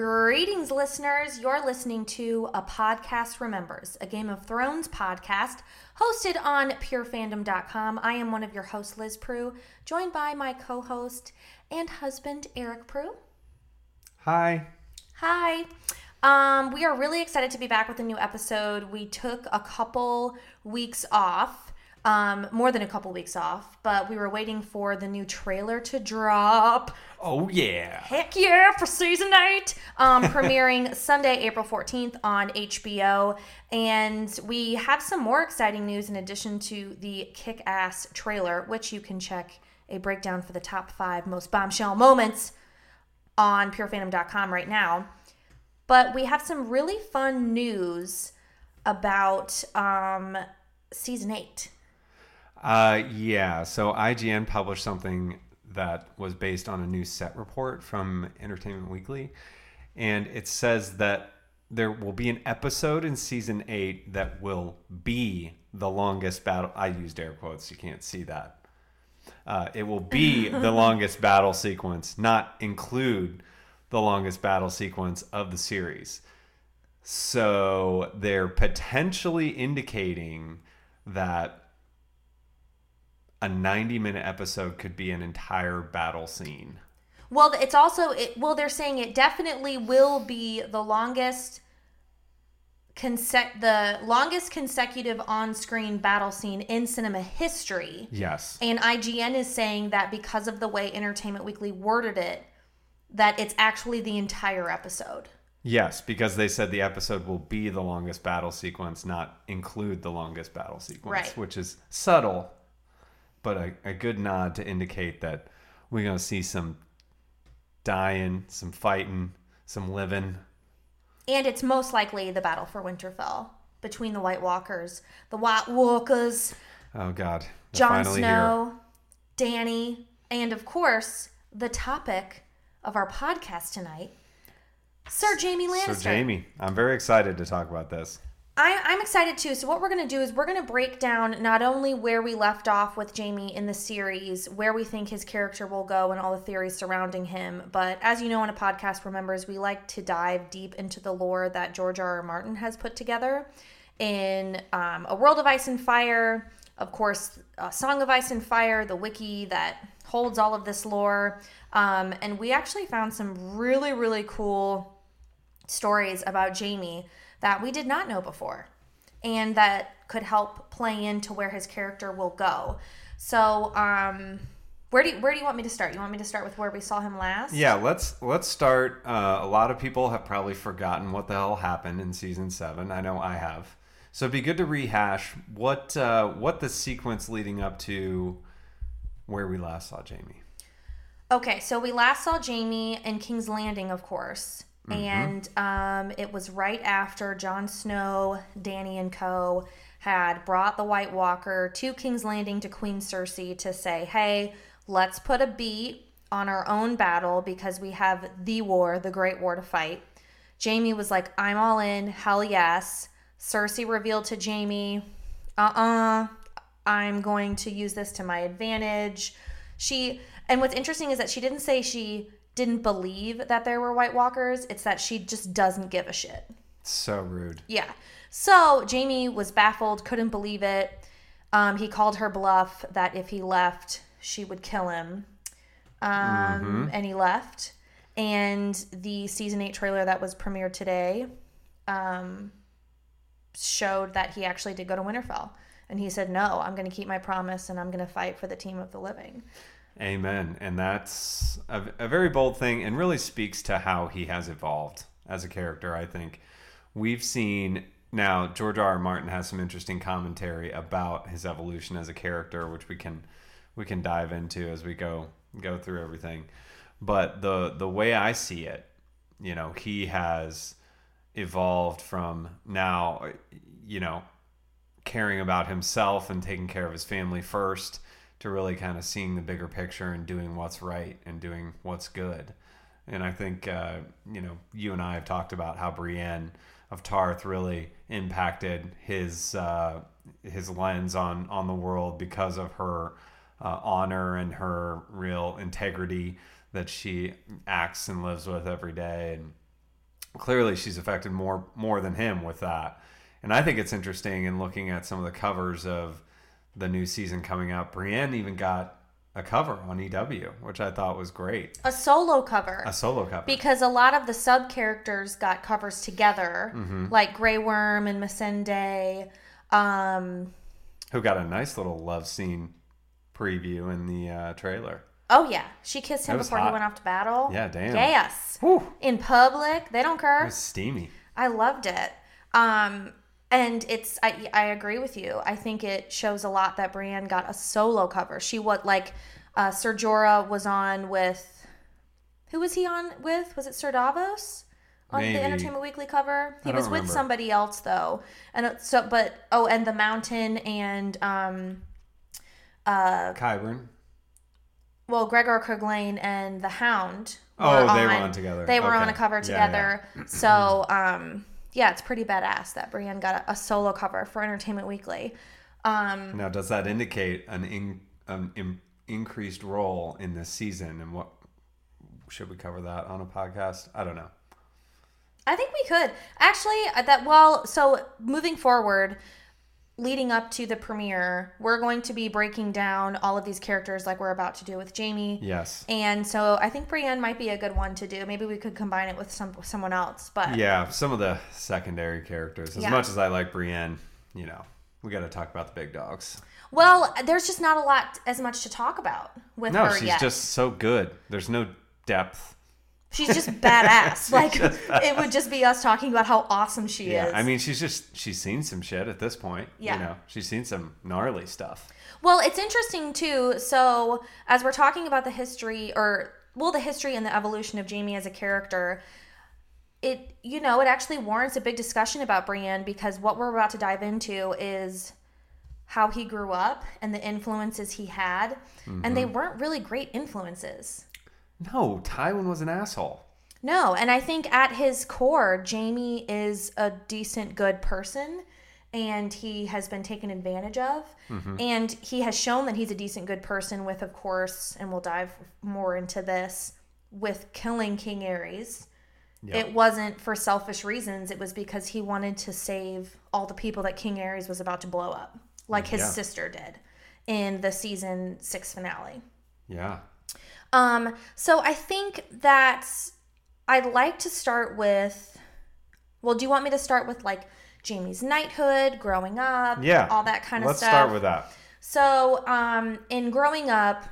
Greetings, listeners. You're listening to A Podcast Remembers, a Game of Thrones podcast hosted on purefandom.com. I am one of your hosts, Liz Prue, joined by my co host and husband, Eric Prue. Hi. Hi. Um, we are really excited to be back with a new episode. We took a couple weeks off, um, more than a couple weeks off, but we were waiting for the new trailer to drop. Oh yeah. Heck yeah, for season eight, um, premiering Sunday, April 14th on HBO. And we have some more exciting news in addition to the kick ass trailer, which you can check a breakdown for the top five most bombshell moments on purefandom.com right now. But we have some really fun news about um, season eight. Uh, yeah. So IGN published something that was based on a new set report from Entertainment Weekly, and it says that there will be an episode in season eight that will be the longest battle. I used air quotes. You can't see that. Uh, it will be the longest battle sequence, not include the longest battle sequence of the series. So they're potentially indicating that a 90 minute episode could be an entire battle scene. Well, it's also it, well they're saying it definitely will be the longest conse- the longest consecutive on-screen battle scene in cinema history. Yes. And IGN is saying that because of the way Entertainment Weekly worded it, that it's actually the entire episode. Yes, because they said the episode will be the longest battle sequence, not include the longest battle sequence, Right. which is subtle, but a, a good nod to indicate that we're going to see some dying, some fighting, some living. And it's most likely the battle for Winterfell between the White Walkers, the White Walkers, Oh, God. Jon Snow, Dany, and of course, the topic of our podcast tonight, Sir Jaime. Lannister. So, Jaime, I'm very excited to talk about this. I, I'm excited too. So, what we're going to do is we're going to break down not only where we left off with Jaime in the series, where we think his character will go, and all the theories surrounding him, but as you know, on a podcast, remembers, we like to dive deep into the lore that George R. R. Martin has put together in um, A World of Ice and Fire, of course, A Song of Ice and Fire, the wiki that holds all of this lore. Um, and we actually found some really, really cool stories about Jaime that we did not know before and that could help play into where his character will go. So, um, where do you, where do you want me to start? You want me to start with where we saw him last? Yeah, let's let's start. Uh, a lot of people have probably forgotten what the hell happened in season seven. I know I have. So it'd be good to rehash what uh, what the sequence leading up to where we last saw Jaime. Okay, so we last saw Jaime in King's Landing, of course. And um, it was right after Jon Snow, Dany, and co. had brought the White Walker to King's Landing to Queen Cersei to say, hey, let's put a beat on our own battle because we have the war, the Great War to fight. Jaime was like, I'm all in, hell yes. Cersei revealed to Jaime, uh uh-uh, uh, i am going to use this to my advantage. She, and what's interesting is that she didn't say she didn't believe that there were White Walkers, it's that she just doesn't give a shit. So rude. Yeah. So Jaime was baffled, couldn't believe it. Um, he called her bluff that if he left, she would kill him. Um, And he left. And the season eight trailer that was premiered today um, showed that he actually did go to Winterfell. And he said, No, I'm going to keep my promise and I'm going to fight for the team of the living. Amen. And that's a, a very bold thing and really speaks to how he has evolved as a character, I think. We've seen now George R. R. Martin has some interesting commentary about his evolution as a character, which we can we can dive into as we go go through everything. But the the way I see it, you know, he has evolved from now, you know, caring about himself and taking care of his family first to really kind of seeing the bigger picture and doing what's right and doing what's good. And I think, uh, you know, you and I have talked about how Brienne of Tarth really impacted his uh, his lens on on the world because of her uh, honor and her real integrity that she acts and lives with every day. And clearly she's affected more more than him with that. And I think it's interesting in looking at some of the covers of the new season coming out. Brienne even got a cover on EW, which I thought was great. A solo cover. A solo cover. because a lot of the sub characters got covers together, Mm-hmm. like Grey Worm and Missandei. Um, Who got a nice little love scene preview in the uh, trailer. oh yeah, she kissed him before he went off to battle. Yeah, damn. Yes. Whew. In public, they don't It care. was steamy. I loved it. Um, and it's I I agree with you. I think it shows a lot that Brienne got a solo cover. She what like uh, Sir Jorah was on with who was he on with? Was it Sir Davos on Maybe. the Entertainment Weekly cover? He was don't with remember. somebody else though, and it- so but oh, and the Mountain and um uh Qyburn. well Gregor Clegane and the Hound. Oh, they were on together. They were on a cover Yeah, together. So, um, yeah, it's pretty badass that Brienne got a, a solo cover for Entertainment Weekly. Um, Now, does that indicate an, in, an in, increased role in this season? And what should we cover that on a podcast? I don't know. I think we could actually uh, that. Well, so moving forward, leading up to the premiere, we're going to be breaking down all of these characters like we're about to do with Jaime. Yes. And so I think Brienne might be a good one to do. Maybe we could combine it with some someone else. But Yeah, some of the secondary characters. As Yeah. much as I like Brienne, you know, we got to talk about the big dogs. well, there's just not a lot as much to talk about with No, her she's yet. just so good. There's no depth. She's just badass. like it would just be us talking about how awesome she Yeah, is. I mean, she's just she's seen some shit at this point. Yeah. you know, she's seen some gnarly stuff. well, it's interesting too. So as we're talking about the history, or well, the history and the evolution of Jaime as a character, it you know it actually warrants a big discussion about Brienne because what we're about to dive into is how he grew up and the influences he had, and they mm-hmm. weren't really great influences. No, Tywin was an asshole. No, and I think at his core, Jaime is a decent, good person, and he has been taken advantage of. Mm-hmm. And he has shown that he's a decent, good person, with, of course, and we'll dive more into this, with killing King Aerys. Yeah. It wasn't for selfish reasons, it was because he wanted to save all the people that King Aerys was about to blow up, like his Yeah. sister did in the season six finale. Yeah. Um, so I think that I'd like to start with. Well, do you want me to start with like Jaime's knighthood, growing up, Yeah. all that kind of Let's stuff? start with that. So, um, in growing up,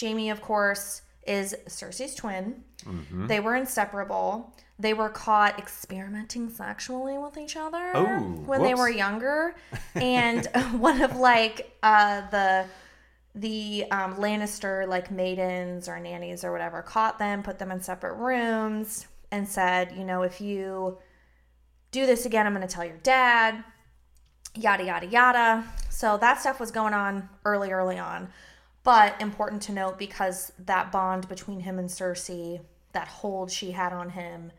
Jaime, of course, is Cersei's twin. Mm-hmm. They were inseparable. They were caught experimenting sexually with each other Oh, when they were younger, and one of like uh, the the um, Lannister like maidens or nannies or whatever caught them, put them in separate rooms, and said, you know, if you do this again, I'm going to tell your dad. Yada yada yada. So that stuff was going on early, early on, but important to note because that bond between him and Cersei, that hold she had on him,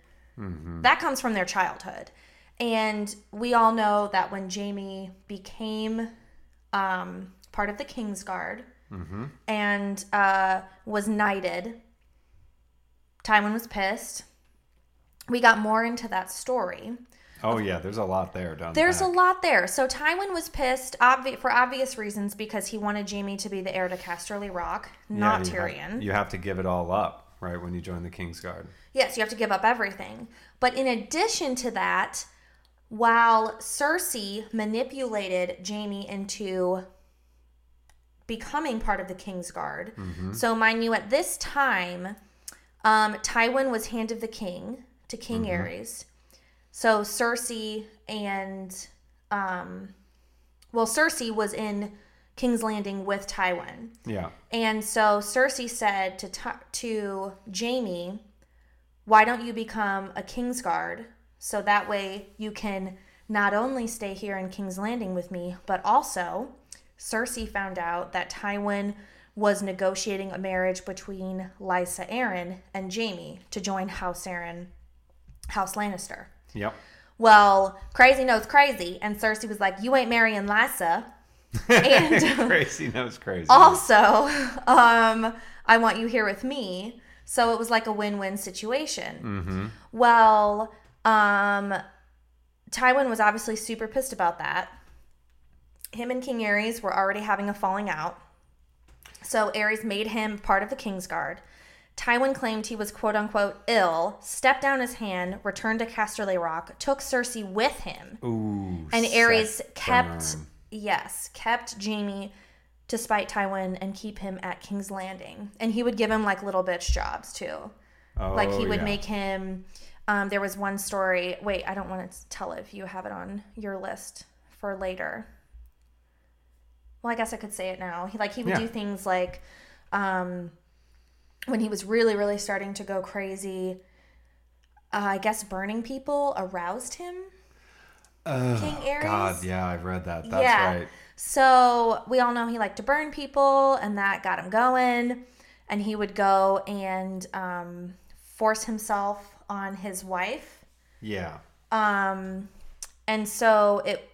that comes from their childhood. And we all know that when Jaime became um, part of the Kingsguard and uh, was knighted, Tywin was pissed. We got more into that story. Oh yeah, there's a lot there. There's a lot there. So Tywin was pissed obvi- for obvious reasons because he wanted Jaime to be the heir to Casterly Rock, not you Tyrion. Have, you have to give it all up, right, when you join the Kingsguard. Yes, you have to give up everything. But in addition to that, while Cersei manipulated Jaime into becoming part of the Kingsguard, so mind you, at this time, um, Tywin was hand of the king to King Aerys. So Cersei and, um, well, Cersei was in King's Landing with Tywin. Yeah. And so Cersei said to t- to Jaime, "Why don't you become a Kingsguard so that way you can not only stay here in King's Landing with me, but also Cersei found out that Tywin was negotiating a marriage between Lysa Arryn and Jaime to join House Arryn, House Lannister. Yep. Well, crazy knows crazy, and Cersei was like, "You ain't marrying Lysa." And crazy knows crazy. also um i want you here with me so it was like a win-win situation well Um, Tywin was obviously super pissed about that. Him and King Aerys were already having a falling out. So Aerys made him part of the Kingsguard. Tywin claimed he was quote unquote ill, stepped down his hand, returned to Casterly Rock, took Cersei with him, Ooh. and Aerys kept burn. yes, kept Jaime to spite Tywin and keep him at King's Landing. And he would give him like little bitch jobs too. like he Oh, would yeah. make him um, there was one story wait i don't want to tell it if you have it on your list for later well i guess i could say it now he like he would Yeah. do things like um, when he was really really starting to go crazy uh, i guess burning people aroused him Ugh, King Aerys? God, yeah, I've read that. That's yeah. right. So we all know he liked to burn people, and that got him going. And he would go and um, force himself on his wife. Yeah. Um, and so it,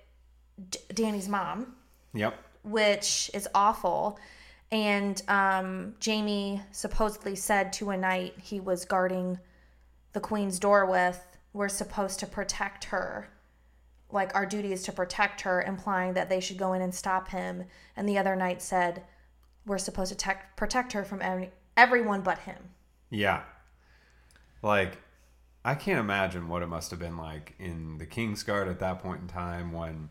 D- Dany's mom, Yep. Which is awful. And um, Jaime supposedly said to a knight he was guarding the queen's door with, we're supposed to protect her. Like, our duty is to protect her, implying that they should go in and stop him. And the other knight said, we're supposed to tec- protect her from every- everyone but him. Yeah. Like, I can't imagine what it must have been like in the Kingsguard at that point in time when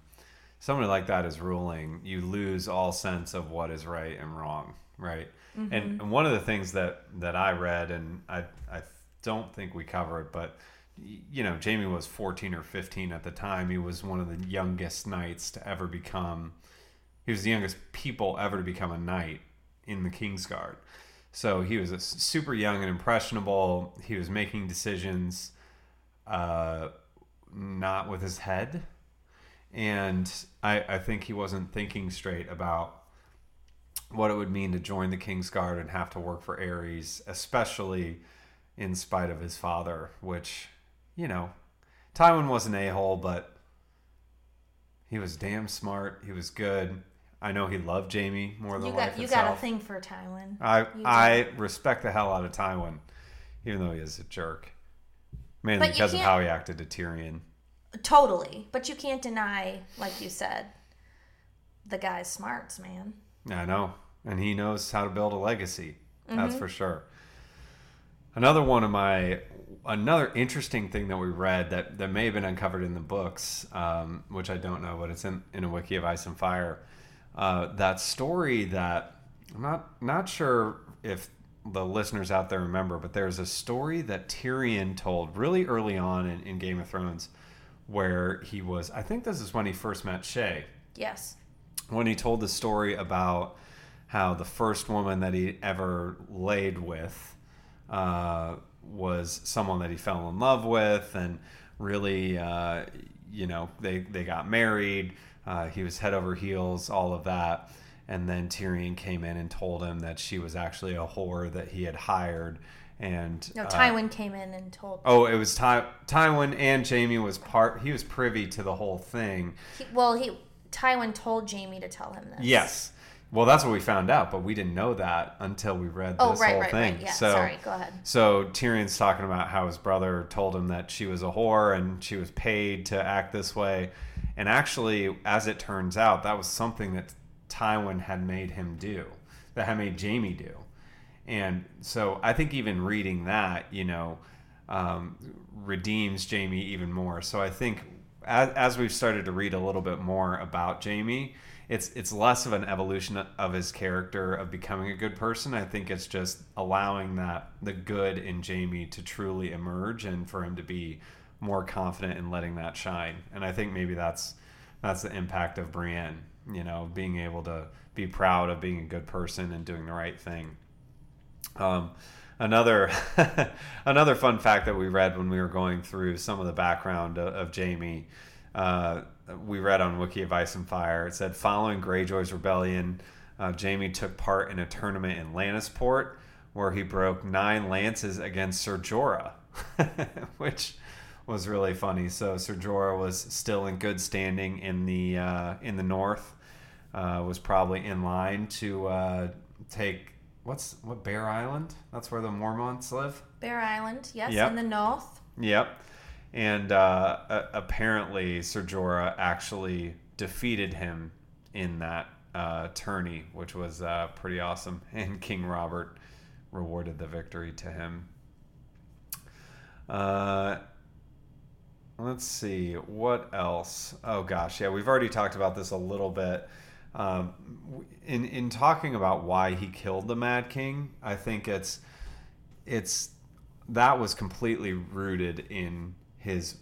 somebody like that is ruling. You lose all sense of what is right and wrong, right? And, and one of the things that that I read, and I I don't think we cover it, but you know, Jaime was 14 or 15 at the time. He was one of the youngest knights to ever become. He was the youngest people ever to become a knight in the Kingsguard. So he was super young and impressionable. He was making decisions uh, not with his head. And I, I think he wasn't thinking straight about what it would mean to join the Kingsguard and have to work for Aerys, especially in spite of his father, which, you know, Tywin was an a hole, but he was damn smart. He was good. I know he loved Jaime more than You life got you itself. got a thing for Tywin. I I respect the hell out of Tywin, even though he is a jerk. Mainly But because of how he acted to Tyrion. Totally. But you can't deny, like you said, the guy's smarts, man. I know, and he knows how to build a legacy. That's Mm-hmm. for sure. Another one of my another interesting thing that we read that that may have been uncovered in the books, um, which I don't know, but it's in in a wiki of Ice and Fire. Uh, that story that I'm not not sure if the listeners out there remember, but there's a story that Tyrion told really early on in, in Game of Thrones, where he was. I think this is when he first met Shae Yes. when he told the story about how the first woman that he ever laid with uh, was someone that he fell in love with, and really, uh, you know, they they got married. Uh, he was head over heels, all of that. And then Tyrion came in and told him that she was actually a whore that he had hired. And No, uh, Tywin came in and told. oh, it was Ty- Tywin and Jaime was part. He was privy to the whole thing. He, well, he Tywin told Jaime to tell him this. Yes. Well, that's what we found out, but we didn't know that until we read Oh, this right, whole right, thing. right. Yeah. so, sorry. Go ahead. so Tyrion's talking about how his brother told him that she was a whore and she was paid to act this way. And actually, as it turns out, that was something that Tywin had made him do, that had made Jaime do. And so I think even reading that, you know, um, redeems Jaime even more. So I think as, as we've started to read a little bit more about Jaime, it's it's less of an evolution of his character of becoming a good person. I think it's just allowing that the good in Jaime to truly emerge and for him to be more confident in letting that shine. And I think maybe that's that's the impact of Brienne, you know, being able to be proud of being a good person and doing the right thing. Um, another another fun fact that we read when we were going through some of the background of, of Jaime, uh, we read on Wiki of Ice and Fire. It said following Greyjoy's rebellion, uh, Jaime took part in a tournament in Lannisport where he broke nine lances against Ser Jorah, which was really funny. So Ser Jorah was still in good standing in the uh, in the north, uh, was probably in line to uh, take what's what Bear Island? That's where the Mormonts live. Bear Island. Yes. Yep. In the north. Yep. and uh, a- apparently Ser Jorah actually defeated him in that uh, tourney, which was uh, pretty awesome. And King Robert rewarded the victory to him. Uh, let's see what else. Oh gosh, yeah, we've already talked about this a little bit. Um, in in talking about why he killed the Mad King, I think it's it's that was completely rooted in his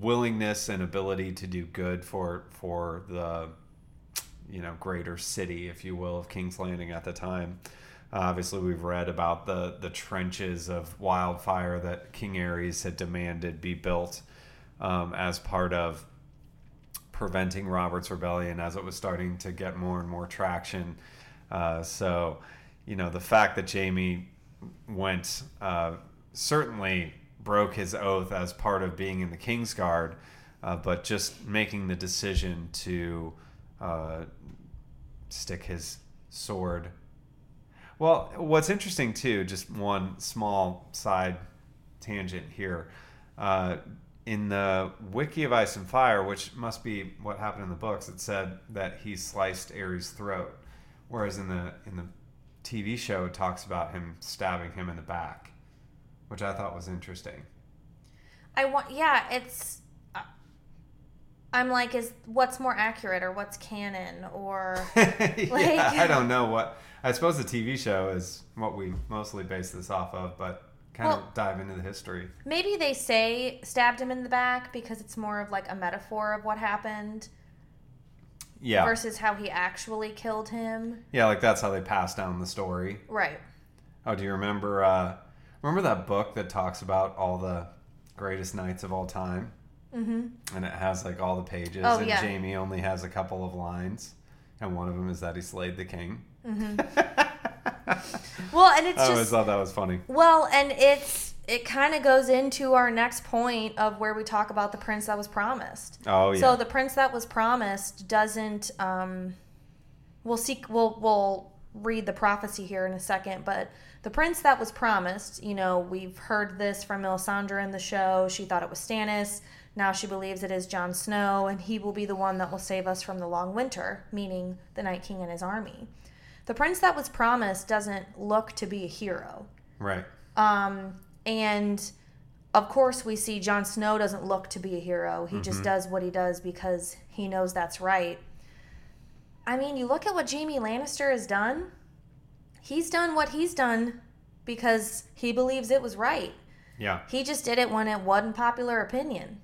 willingness and ability to do good for for the you know greater city, if you will, of King's Landing at the time. Obviously, we've read about the the trenches of wildfire that King Aerys had demanded be built um, as part of preventing Robert's rebellion as it was starting to get more and more traction. Uh, so, you know, the fact that Jaime went uh, certainly broke his oath as part of being in the King's Guard, uh, but just making the decision to uh, stick his sword. Well, what's interesting too, just one small side tangent here. In the Wiki of Ice and Fire, which must be what happened in the books, it said that he sliced Aerys' throat, whereas in the in the TV show it talks about him stabbing him in the back, which I thought was interesting. I want, yeah, it's. uh, I'm like, is what's more accurate or what's canon or yeah, I don't know what. I suppose the TV show is what we mostly base this off of, but kind Well- of dive into the history. maybe they say stabbed him in the back because it's more of like a metaphor of what happened Yeah, versus how he actually killed him. yeah, like that's how they pass down the story. Right. Oh, do you remember? Uh, remember that book that talks about all the greatest knights of all time? Mm-hmm. and it has like all the pages Oh, and yeah. jaime only has a couple of lines and one of them is that he slayed the king Well, and it's i always thought that was funny well, and it's it kind of goes into our next point of where we talk about the prince that was promised. oh yeah So the prince that was promised doesn't. Um, we'll seek. We'll we'll read the prophecy here in a second, but the prince that was promised. You know, we've heard this from Melisandre in the show. She thought it was Stannis. Now she believes it is Jon Snow, and he will be the one that will save us from the long winter, meaning the Night King and his army. The prince that was promised doesn't look to be a hero. right Um, and of course, we see Jon Snow doesn't look to be a hero. He just does what he does because he knows that's right. I mean, you look at what Jaime Lannister has done. He's done what he's done because he believes it was right. yeah He just did it when it wasn't popular opinion.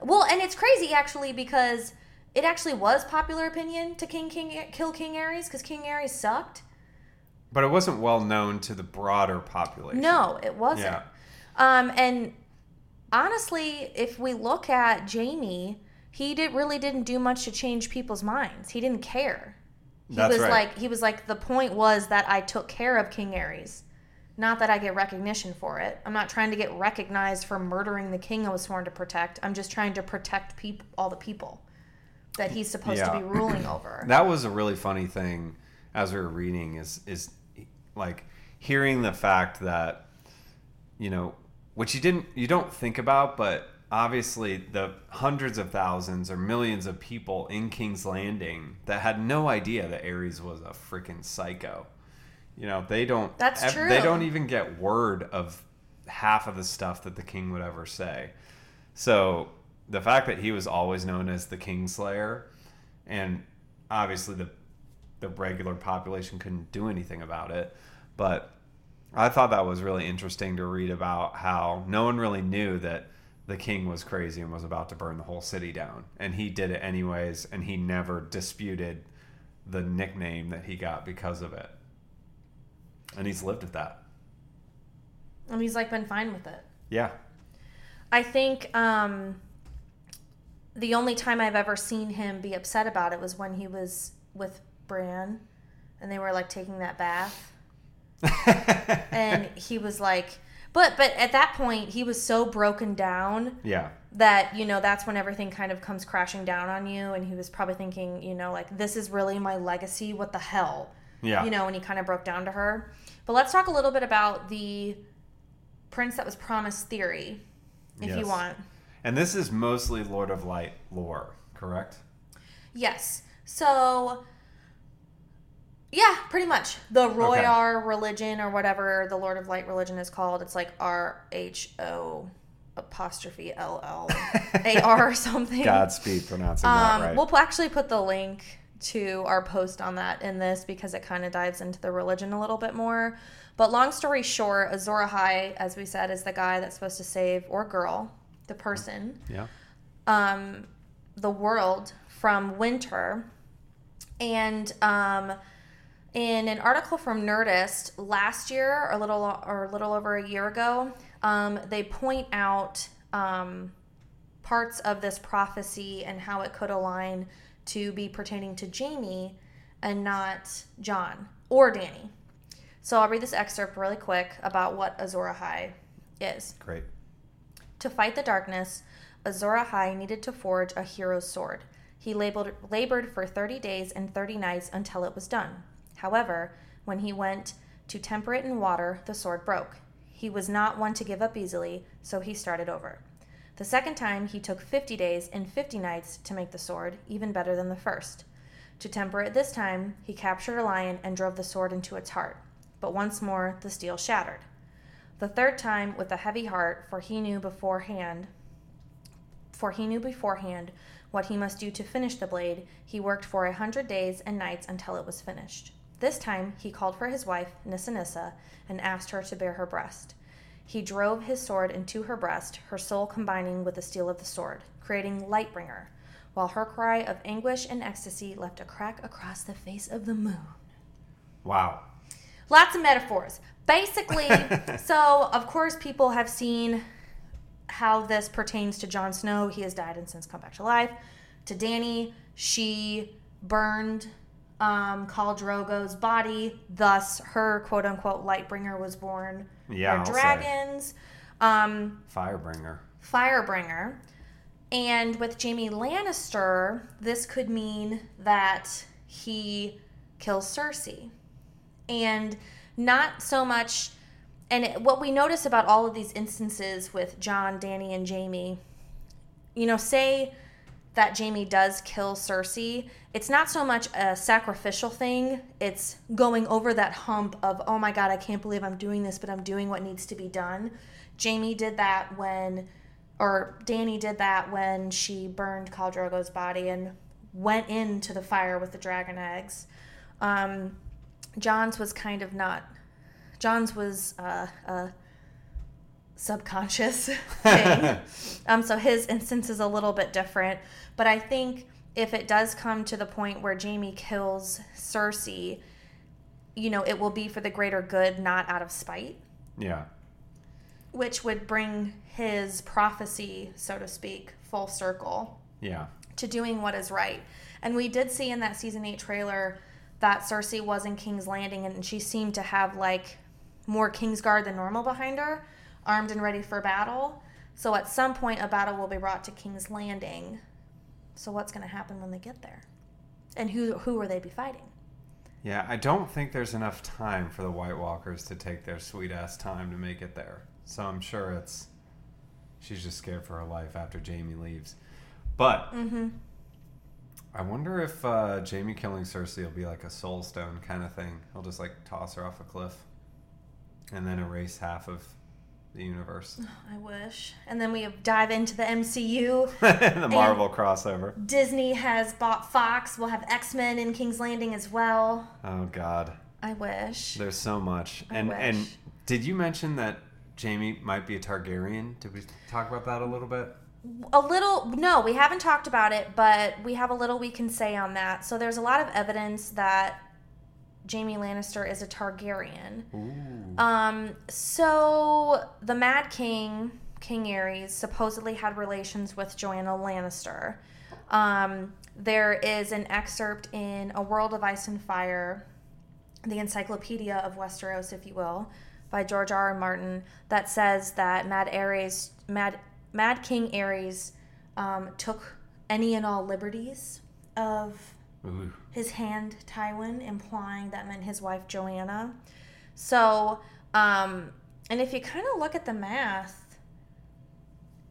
Well, and it's crazy actually because it actually was popular opinion to King King kill King Aerys because King Aerys sucked. but it wasn't well known to the broader population No, it wasn't. yeah Um, and honestly, if we look at Jaime, he did really didn't do much to change people's minds. He didn't care. He That's was right. like he was like the point was that I took care of King Aerys. Not that I get recognition for it. I'm not trying to get recognized for murdering the king I was sworn to protect. I'm just trying to protect people all the people that he's supposed Yeah. to be ruling over. that was a really funny thing as we were reading is is like hearing the fact that you know which you didn't you don't think about but obviously the hundreds of thousands or millions of people in King's Landing that had no idea that Aerys was a freaking psycho you know they don't That's ev- true. they don't even get word of half of the stuff that the king would ever say so the fact that he was always known as the Kingslayer, and obviously the the regular population couldn't do anything about it, but I thought that was really interesting to read about how no one really knew that the king was crazy and was about to burn the whole city down, and he did it anyways, and he never disputed the nickname that he got because of it, and he's lived with that. And he's like been fine with it. Yeah, I think um, the only time I've ever seen him be upset about it was when he was with Bran and they were like taking that bath. and he was like, but but at that point he was so broken down yeah, that you know that's when everything kind of comes crashing down on you and he was probably thinking you know like this is really my legacy what the hell yeah. you know, and he kind of broke down to her. But let's talk a little bit about the prince that was promised theory. if Yes. you want. And this is mostly Lord of Light lore, correct? Yes. So, yeah, pretty much. The Royar religion or whatever the Lord of Light religion is called, it's like R H O apostrophe L L A R or something. Godspeed pronouncing that Um, right. We'll actually put the link to our post on that in this because it kind of dives into the religion a little bit more. But long story short, Azor Ahai, as we said, is the guy that's supposed to save, or girl, the person, yeah. um, the world from winter. And um, in an article from Nerdist last year, or a little or a little over a year ago, um, they point out um, parts of this prophecy and how it could align to be pertaining to Jaime and not Jon or Dany. So I'll read this excerpt really quick about what Azor Ahai is. Great. To fight the darkness, Azor Ahai needed to forge a hero's sword. He labored, labored for 30 days and 30 nights until it was done. However, when he went to temper it in water, the sword broke. He was not one to give up easily, so he started over. The second time, he took 50 days and 50 nights to make the sword, even better than the first. To temper it this time, he captured a lion and drove the sword into its heart. But once more, the steel shattered. The third time, with a heavy heart, for he knew beforehand for he knew beforehand what he must do to finish the blade, he worked for a hundred days and nights until it was finished. This time he called for his wife, Nissa Nissa, and asked her to bear her breast. He drove his sword into her breast, her soul combining with the steel of the sword, creating Lightbringer, while her cry of anguish and ecstasy left a crack across the face of the moon. Wow. Lots of metaphors. Basically, so of course, people have seen how this pertains to Jon Snow. He has died and since come back to life. To Dany, she burned um, Khal Drogo's body. Thus, her quote unquote Lightbringer was born. Yeah, dragons. Um, Firebringer. Firebringer. And with Jaime Lannister, this could mean that he kills Cersei. And not so much. And what we notice about all of these instances with Jon, Dany, and Jaime, you know, say that Jaime does kill Cersei, it's not so much a sacrificial thing. It's going over that hump of, oh my God, I can't believe I'm doing this, but I'm doing what needs to be done. Jaime did that when, or Dany did that when she burned Khal Drogo's body and went into the fire with the dragon eggs. Um, Jon's was kind of not. Jon's was uh, a subconscious thing. um, so his instance is a little bit different. But I think if it does come to the point where Jaime kills Cersei, you know, it will be for the greater good, not out of spite, Yeah. which would bring his prophecy, so to speak, full circle Yeah. to doing what is right. And we did see in that season 8 trailer that Cersei was in King's Landing and she seemed to have like more Kingsguard than normal behind her, armed and ready for battle. So at some point a battle will be brought to King's Landing. So what's going to happen when they get there? And who who will they be fighting? Yeah, I don't think there's enough time for the White Walkers to take their sweet ass time to make it there. So I'm sure it's she's just scared for her life after Jaime leaves. But Mhm. I wonder if uh, Jaime killing Cersei will be like a soul stone kind of thing. He'll just like toss her off a cliff and then erase half of the universe. I wish. And then we dive into the MCU. the Marvel crossover. Disney has bought Fox. We'll have X-Men in King's Landing as well. Oh God, I wish. there's so much. I And and did you mention that Jaime might be a Targaryen? Did we talk about that a little bit? A little no we haven't talked about it but we have a little we can say on that. So there's a lot of evidence that jaime lannister is a targaryen. Ooh. um so the mad king king aerys supposedly had relations with joanna lannister. Um there is an excerpt in a world of ice and fire the encyclopedia of westeros if you will by george r r martin that says that mad aerys mad Mad King Aerys um, took any and all liberties of Ooh. his hand Tywin, implying that meant his wife Joanna. So, um, and if you kind of look at the math,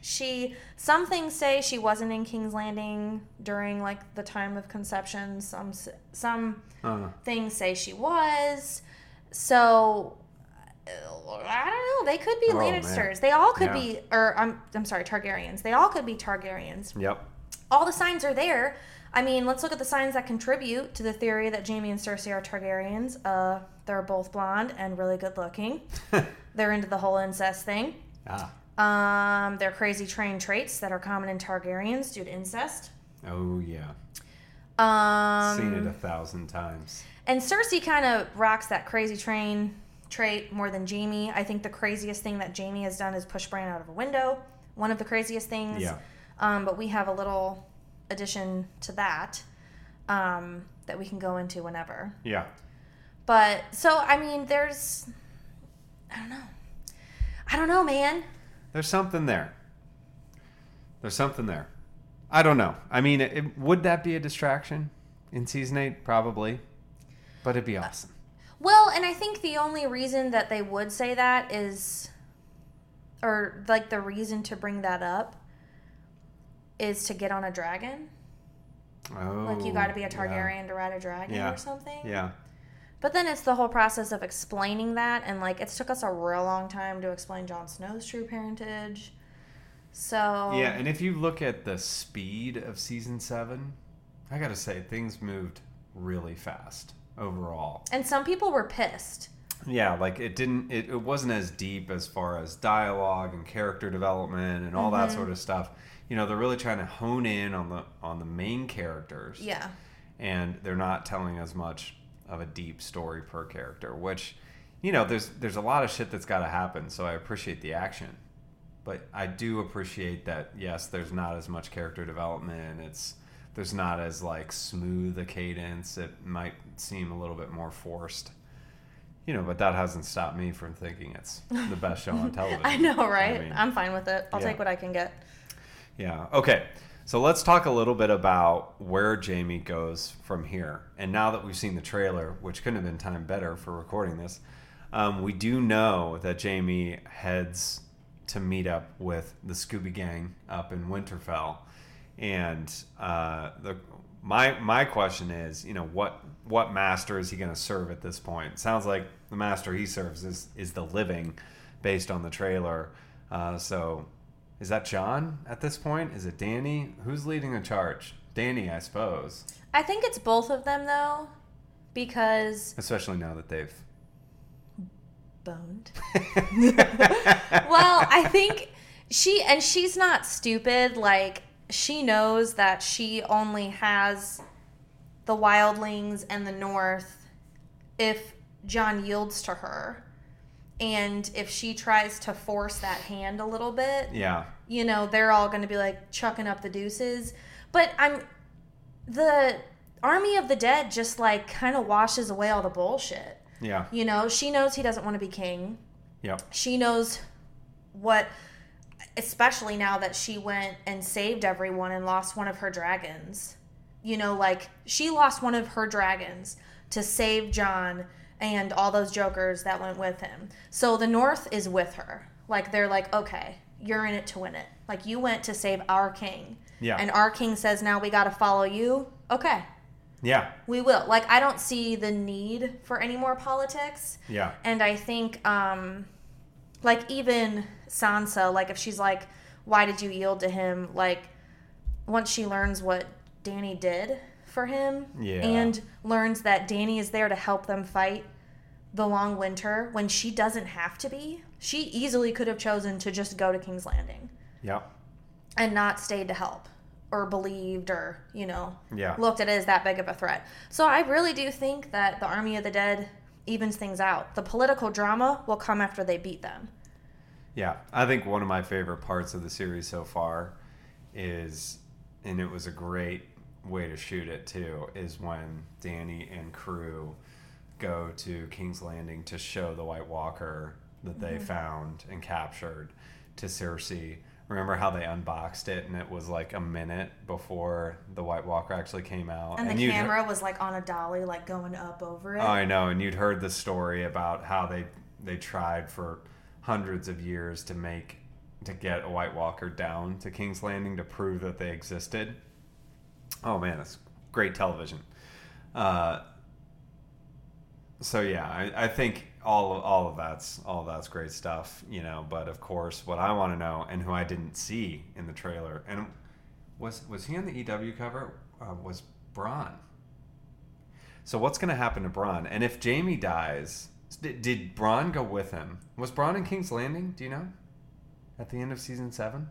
she some things say she wasn't in King's Landing during like the time of conception. Some some Uh, things say she was. So I don't know. They could be Oh, man. Lannisters. They all could Yeah. be, or I'm I'm sorry, Targaryens. They all could be Targaryens. yep. All the signs are there. I mean, let's look at the signs that contribute to the theory that Jaime and Cersei are Targaryens. Uh, they're both blonde and really good looking. they're into the whole incest thing. Ah. Um, they're crazy train traits that are common in Targaryens due to incest. Oh yeah. Um, Seen it a thousand times. And Cersei kind of rocks that crazy train trait more than Jaime. I think the craziest thing that Jaime has done is push Bran out of a window. One of the craziest things. Yeah. Um, but we have a little addition to that um, that we can go into whenever. Yeah. But so I mean, there's I don't know. I don't know, man. There's something there. There's something there. I don't know. I mean, it, would that be a distraction in season eight? Probably, but it'd be awesome. Well, and I think the only reason that they would say that is, or like the reason to bring that up is to get on a dragon. Oh, Like you got to be a oh, yeah. Targaryen to ride a dragon Yeah. or something. Yeah. But then it's the whole process of explaining that, and like it's took us a real long time to explain Jon Snow's true parentage. So Yeah, and if you look at the speed of season seven, I gotta say things moved really fast overall. and some people were pissed. Yeah, like it didn't. It, it wasn't as deep as far as dialogue and character development and all Mm-hmm. that sort of stuff. You know, they're really trying to hone in on the on the main characters. Yeah. and they're not telling as much of a deep story per character which you know there's there's a lot of shit that's got to happen so i appreciate the action but i do appreciate that yes there's not as much character development it's there's not as like smooth a cadence it might seem a little bit more forced you know but that hasn't stopped me from thinking it's the best show on television I know, right? mean, I'm fine with it. I'll yeah. take what I can get. yeah. Okay. So let's talk a little bit about where Jaime goes from here. And now that we've seen the trailer, which couldn't have been timed better for recording this, um, we do know that Jaime heads to meet up with the Scooby Gang up in Winterfell. And uh, the my my question is, you know, what what master is he going to serve at this point? sounds like the master he serves is is the living, based on the trailer. Uh, so is that Jon at this point? Is it Dany? Who's leading the charge? Dany, I suppose. I think it's both of them though, because Especially now that they've. boned. well, I think she and she's not stupid. Like she knows that she only has the wildlings and the north if Jon yields to her. And if she tries to force that hand a little bit, yeah. you know, they're all going to be like chucking up the deuces. But I'm the army of the dead just like kind of washes away all the bullshit. Yeah. You know, she knows he doesn't want to be king. Yeah. She knows what especially now that she went and saved everyone and lost one of her dragons. You know, like she lost one of her dragons to save Jon and all those jokers that went with him. So the North is with her. Like they're like, "Okay, you're in it to win it. Like you went to save our king." Yeah. And our king says, "Now we got to follow you." Okay. Yeah. We will. Like I don't see the need for any more politics. Yeah. And I think, um, like, even Sansa, like, if she's like, why did you yield to him? Like, once she learns what Dany did for him Yeah. and learns that Dany is there to help them fight the long winter when she doesn't have to be, she easily could have chosen to just go to King's Landing Yep. and not stayed to help or believed or, you know, Yeah. looked at it as that big of a threat. So I really do think that the Army of the Dead evens things out. The political drama will come after they beat them. Yeah, I think one of my favorite parts of the series so far is, and it was a great way to shoot it too, is when Dany and crew go to King's Landing to show the White Walker that they Mm-hmm. found and captured to Cersei. Remember how they unboxed it and it was like a minute before the White Walker actually came out, And, the you'd- camera was like on a dolly, like going up over it. Oh, I know, and you'd heard the story about how they they tried for hundreds of years to make to get a White Walker down to King's Landing to prove that they existed. Oh man, that's great television. Uh, so yeah, I, I think all of, all of that's all of that's great stuff, you know. But of course, what I want to know and who I didn't see in the trailer and was was he on the EW cover? Uh, was Bronn? So what's going to happen to Bronn? And if Jaime dies, did, did Bronn go with him? Was Bronn in King's Landing? Do you know? At the end of season seven.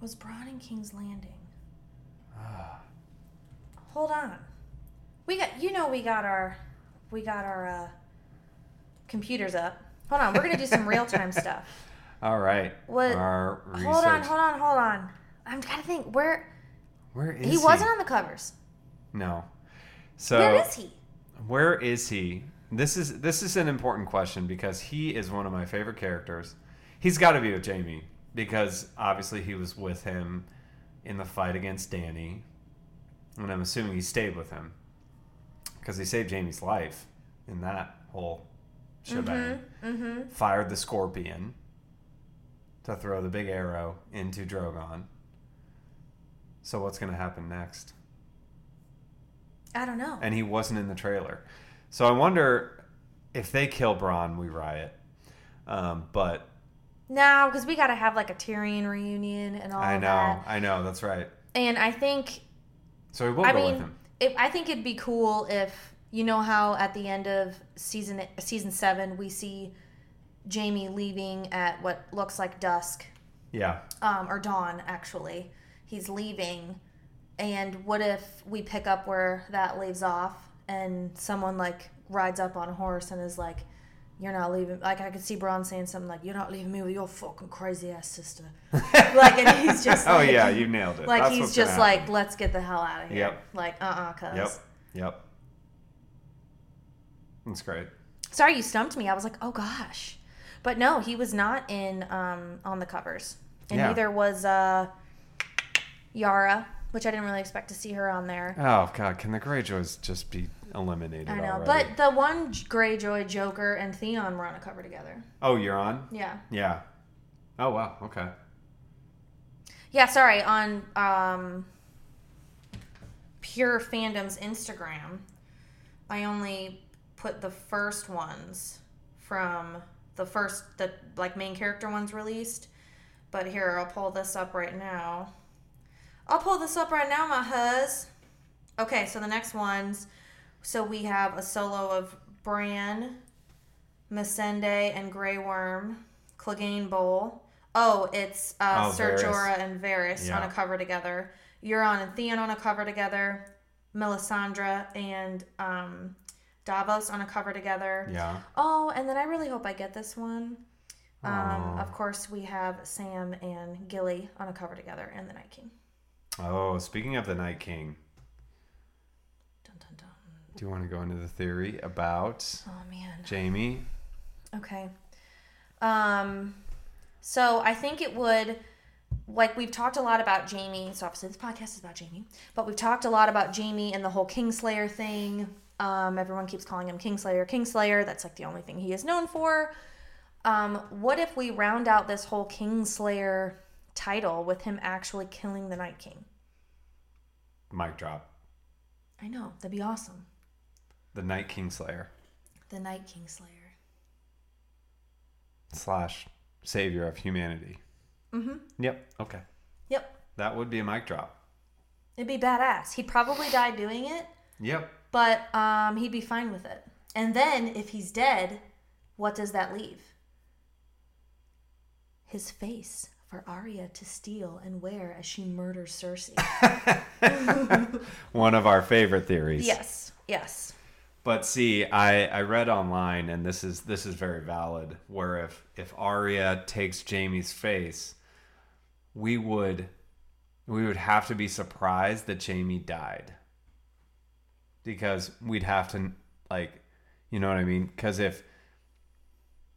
Was Bronn in King's Landing? Hold on. We got you know we got our we got our uh, computers up. Hold on, we're gonna do some real time stuff. All right. What? Our Hold on, hold on, hold on. I'm trying to think where Where is he? he wasn't on the covers. No. So where is he? Where is he? This is this is an important question because he is one of my favorite characters. He's got to be with Jaime because obviously he was with him in the fight against Dany, and I'm assuming he stayed with him because he saved Jaime's life in that whole shebang. Mm-hmm. Fired the scorpion to throw the big arrow into Drogon. So what's going to happen next? I don't know. and he wasn't in the trailer. So I wonder if they kill Bronn, we riot. Um, but No, because we got to have like a Tyrion reunion and all I know, that. I know, that's right. And I think, So we will I go with him. it, I think it'd be cool if you know how at the end of season season seven we see Jaime leaving at what looks like dusk, Yeah, um, or dawn actually. He's leaving, and what if we pick up where that leaves off, and someone like rides up on a horse and is like. You're not leaving. Like I could see Bronn saying something like, "You're not leaving me with your fucking crazy ass sister." like, and he's just Like, oh yeah, you nailed it. like That's he's just happen. like, let's get the hell out of here. Yep. Like, uh, uh cuz. Yep, yep. That's great. Sorry, you stumped me. I was like, oh gosh, but no, he was not in um on the covers, and Yeah. neither was uh Yara, which I didn't really expect to see her on there. Oh god, can the Greyjoys just be eliminated? I know, already? but the one Greyjoy, Joker, and Theon were on a cover together. oh, you're on. Yeah, Yeah. Oh wow. Okay. yeah. Sorry, on um Pure Fandom's Instagram, I only put the first ones from the first the like main character ones released. But here, I'll pull this up right now. I'll pull this up right now, my huz. Okay, so the next ones. So we have a solo of Bran, Missandei, and Grey Worm, Clegane Bowl. Oh, it's uh, Oh, Ser. Jorah and Varys on a cover together. Euron and Theon on a cover together. Melisandre and um, Davos on a cover together. Yeah. Oh, and then I really hope I get this one. Um, of course, we have Sam and Gilly on a cover together, and the Night King. Oh, speaking of the Night King. Do you want to go into the theory about Oh man. Jaime? Okay. Um, so I think it would, like we've talked a lot about Jaime. So obviously this podcast is about Jaime, but we've talked a lot about Jaime and the whole Kingslayer thing. Um, everyone keeps calling him Kingslayer, Kingslayer. That's like the only thing he is known for. Um, what if we round out this whole Kingslayer title with him actually killing the Night King? Mic drop. I know that'd be awesome. The Night Kingslayer The Night Kingslayer. slash savior of humanity. Mm-hmm. Yep. Okay. Yep. That would be a mic drop. It'd be badass. He'd probably die doing it. Yep. but um, he'd be fine with it. And then if he's dead, what does that leave? His face for Arya to steal and wear as she murders Cersei. One of our favorite theories. yes, yes. But see, I, I read online, and this is this is very valid. Where if if Arya takes Jaime's face, we would we would have to be surprised that Jaime died because we'd have to like, you know what I mean? Because if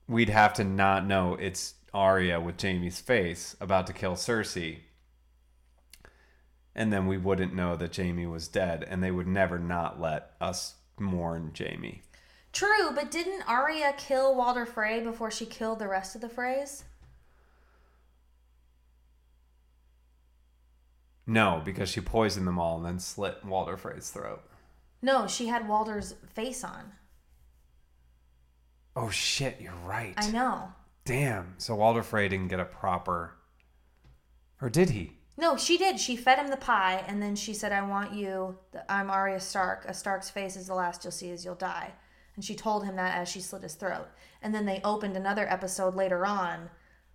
we'd have to not know it's Arya with Jaime's face about to kill Cersei. And then we wouldn't know that Jaime was dead, and they would never not let us mourn Jaime. True, but didn't Arya kill Walder Frey before she killed the rest of the Freys? No, because she poisoned them all and then slit Walder Frey's throat. No, she had Walder's face on. Oh shit, you're right. I know. Damn. So Walder Frey didn't get a proper. Or did he? No, she did. She fed him the pie, and then she said, "I want you. I'm Arya Stark. A Stark's face is the last you'll see as you'll die." And she told him that as she slit his throat. And then they opened another episode later on,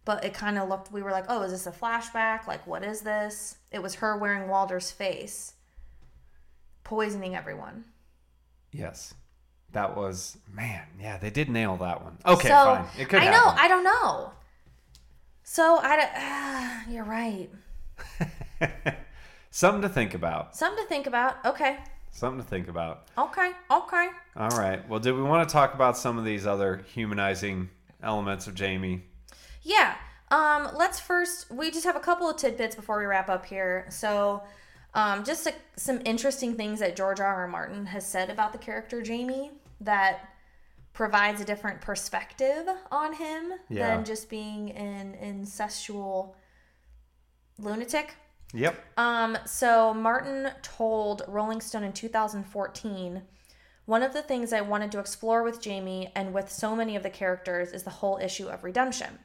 but it kind of looked. We were like, "Oh, is this a flashback? Like, what is this?" It was her wearing Walder's face, poisoning everyone. Yes. That was man, yeah, they did nail that one. Okay, so, fine. It could I know. I don't know. So I. Uh, you're right. Something to think about. Something to think about. Okay. Something to think about. Okay. Okay. All right. Well, do we want to talk about some of these other humanizing elements of Jaime? Yeah. Um, let's first, we just have a couple of tidbits before we wrap up here. So, um, just a, some interesting things that George R. R. Martin has said about the character Jaime that provides a different perspective on him Yeah. than just being an incestual lunatic. Yep. Um, so Martin told Rolling Stone in 2014, one of the things I wanted to explore with Jaime and with so many of the characters is the whole issue of redemption.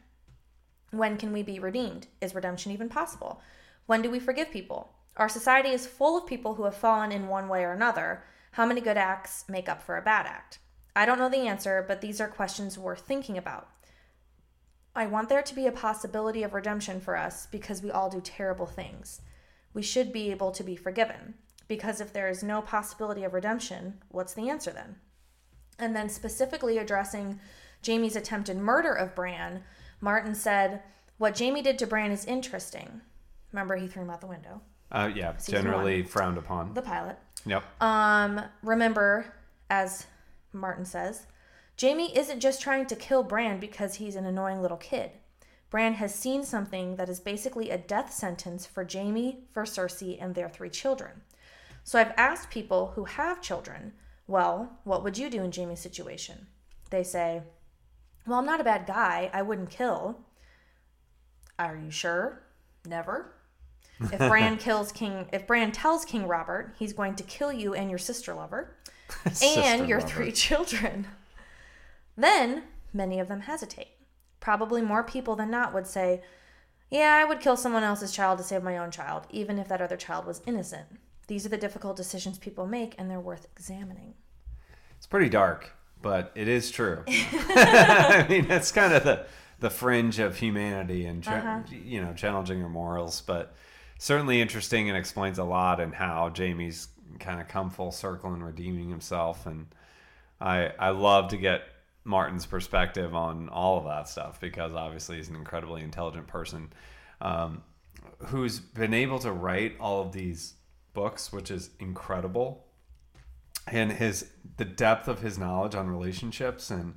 When can we be redeemed? Is redemption even possible? When do we forgive people? Our society is full of people who have fallen in one way or another. How many good acts make up for a bad act? I don't know the answer, but these are questions worth thinking about. I want there to be a possibility of redemption for us because we all do terrible things. We should be able to be forgiven. Because if there is no possibility of redemption, what's the answer then? And then specifically addressing Jaime's attempted murder of Bran, Martin said, What Jaime did to Bran is interesting. Remember, he threw him out the window. Uh, yeah. Season generally frowned upon. The pilot. Yep. Um, remember, as Martin says, Jaime isn't just trying to kill Bran because he's an annoying little kid. Bran has seen something that is basically a death sentence for Jaime, for Cersei, and their three children. So I've asked people who have children, well, what would you do in Jaime's situation? They say, well, I'm not a bad guy. I wouldn't kill. Are you sure? Never. If Bran kills King, if Bran tells King Robert he's going to kill you and your sister lover, and Sister your three children. Then many of them hesitate. Probably more people than not would say, Yeah, I would kill someone else's child to save my own child, even if that other child was innocent. These are the difficult decisions people make, and they're worth examining. It's pretty dark, but it is true. I mean, that's kind of the the fringe of humanity and cha- uh-huh. you know challenging your morals, but certainly interesting and explains a lot in how Jaime's kind of come full circle and redeeming himself. And I I love to get Martin's perspective on all of that stuff because obviously he's an incredibly intelligent person um, who's been able to write all of these books, which is incredible and his the depth of his knowledge on relationships and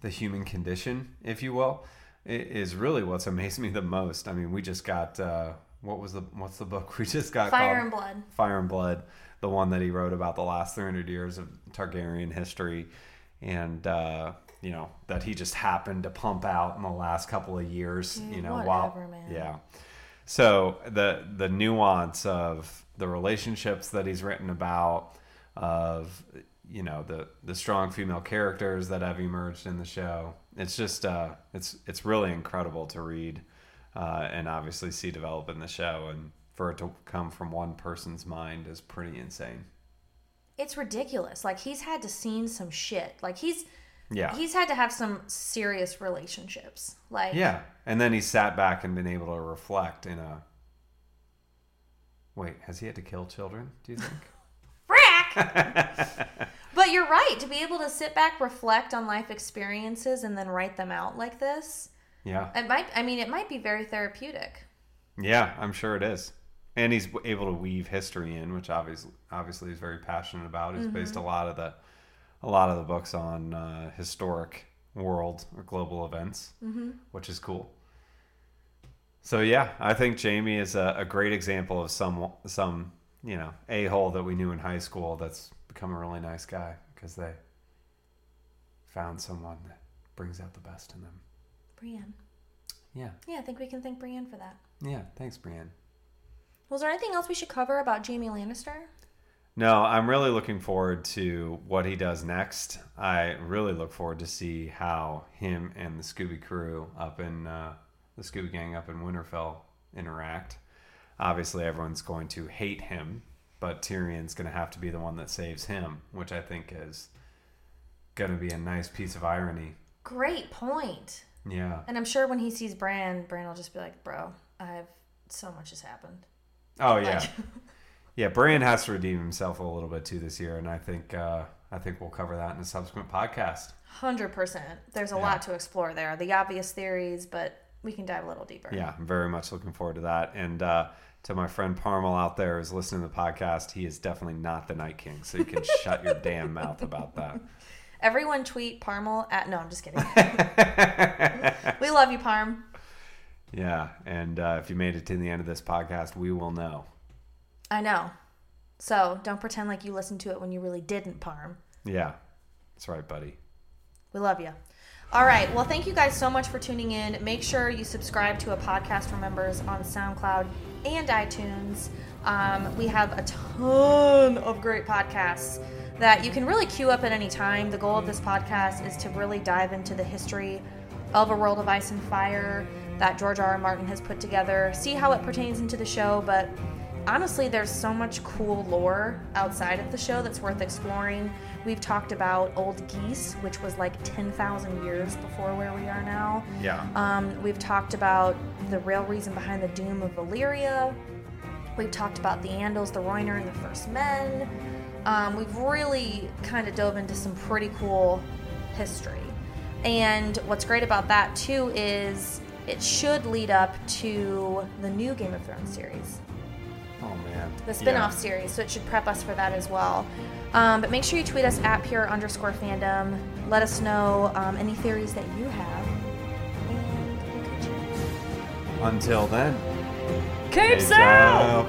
the human condition, if you will, is really what's amazed me the most. I mean, we just got uh, what was the what's the book we just got? Fire called? and Blood. Fire and Blood, the one that he wrote about the last 300 years of Targaryen history, and uh, you know that he just happened to pump out in the last couple of years. Dude, you know, whatever, while man. yeah. So the the nuance of the relationships that he's written about, of you know the the strong female characters that have emerged in the show. It's just uh, it's it's really incredible to read, uh, and obviously see develop in the show, and for it to come from one person's mind is pretty insane. It's ridiculous. Like he's had to seen some shit. Like he's Yeah. he's had to have some serious relationships. Like Yeah, and then he sat back and been able to reflect in a. Wait, has he had to kill children? Do you think? Frack! but you're right. To be able to sit back, reflect on life experiences, and then write them out like this, yeah, it might. I mean, it might be very therapeutic. yeah, I'm sure it is. And he's able to weave history in, which obviously, obviously, he's very passionate about. He's based a lot of the, a lot of the books on uh, historic world or global events, mm-hmm. which is cool. So yeah, I think Jaime is a, a great example of some some you know a hole that we knew in high school that's become a really nice guy because they found someone that brings out the best in them. Brienne. Yeah, Yeah, I think we can thank Brienne for that. yeah. Thanks, Brienne. Was there anything else we should cover about Jaime Lannister? No, I'm really looking forward to what he does next. I really look forward to see how him and the Scooby crew up in uh, the Scooby gang up in Winterfell interact. Obviously, everyone's going to hate him, but Tyrion's going to have to be the one that saves him, which I think is going to be a nice piece of irony. Great point. Yeah. And I'm sure when he sees Bran, Bran will just be like, "Bro, I've so much has happened." Oh yeah. Like- Yeah, Bran has to redeem himself a little bit too this year, and I think uh, I think we'll cover that in a subsequent podcast. Hundred percent. There's a Yeah. lot to explore there. The obvious theories, but we can dive a little deeper. Yeah, I'm very much looking forward to that. And uh, to my friend Parmal out there who's listening to the podcast, he is definitely not the Night King, so you can shut your damn mouth about that. Everyone tweet Parmal at. No, I'm just kidding. we love you, Parm. Yeah, and uh, if you made it to the end of this podcast, we will know. I know. So don't pretend like you listened to it when you really didn't, Parm. Yeah, that's right, buddy. We love you. All right. Well, thank you guys so much for tuning in. Make sure you subscribe to a Podcast Remembers on SoundCloud and iTunes. Um, we have a ton of great podcasts that you can really queue up at any time. The goal of this podcast is to really dive into the history of A World of Ice and Fire that George R. R. Martin has put together, see how it pertains into the show, but honestly, there's so much cool lore outside of the show that's worth exploring. We've talked about Old Ghis, which was like 10,000 years before where we are now. Yeah. Um, we've talked about the real reason behind the doom of Valyria. We've talked about the Andals, the Rhoynar, and the First Men. Um, we've really kind of dove into some pretty cool history. And what's great about that, too, is it should lead up to the new Game of Thrones series Oh man. the spin-off series, so it should prep us for that as well. Um, but make sure you tweet us at pure underscore fandom. Let us know um, any theories that you have. And we'll catch you. Until then. Capes Peace out.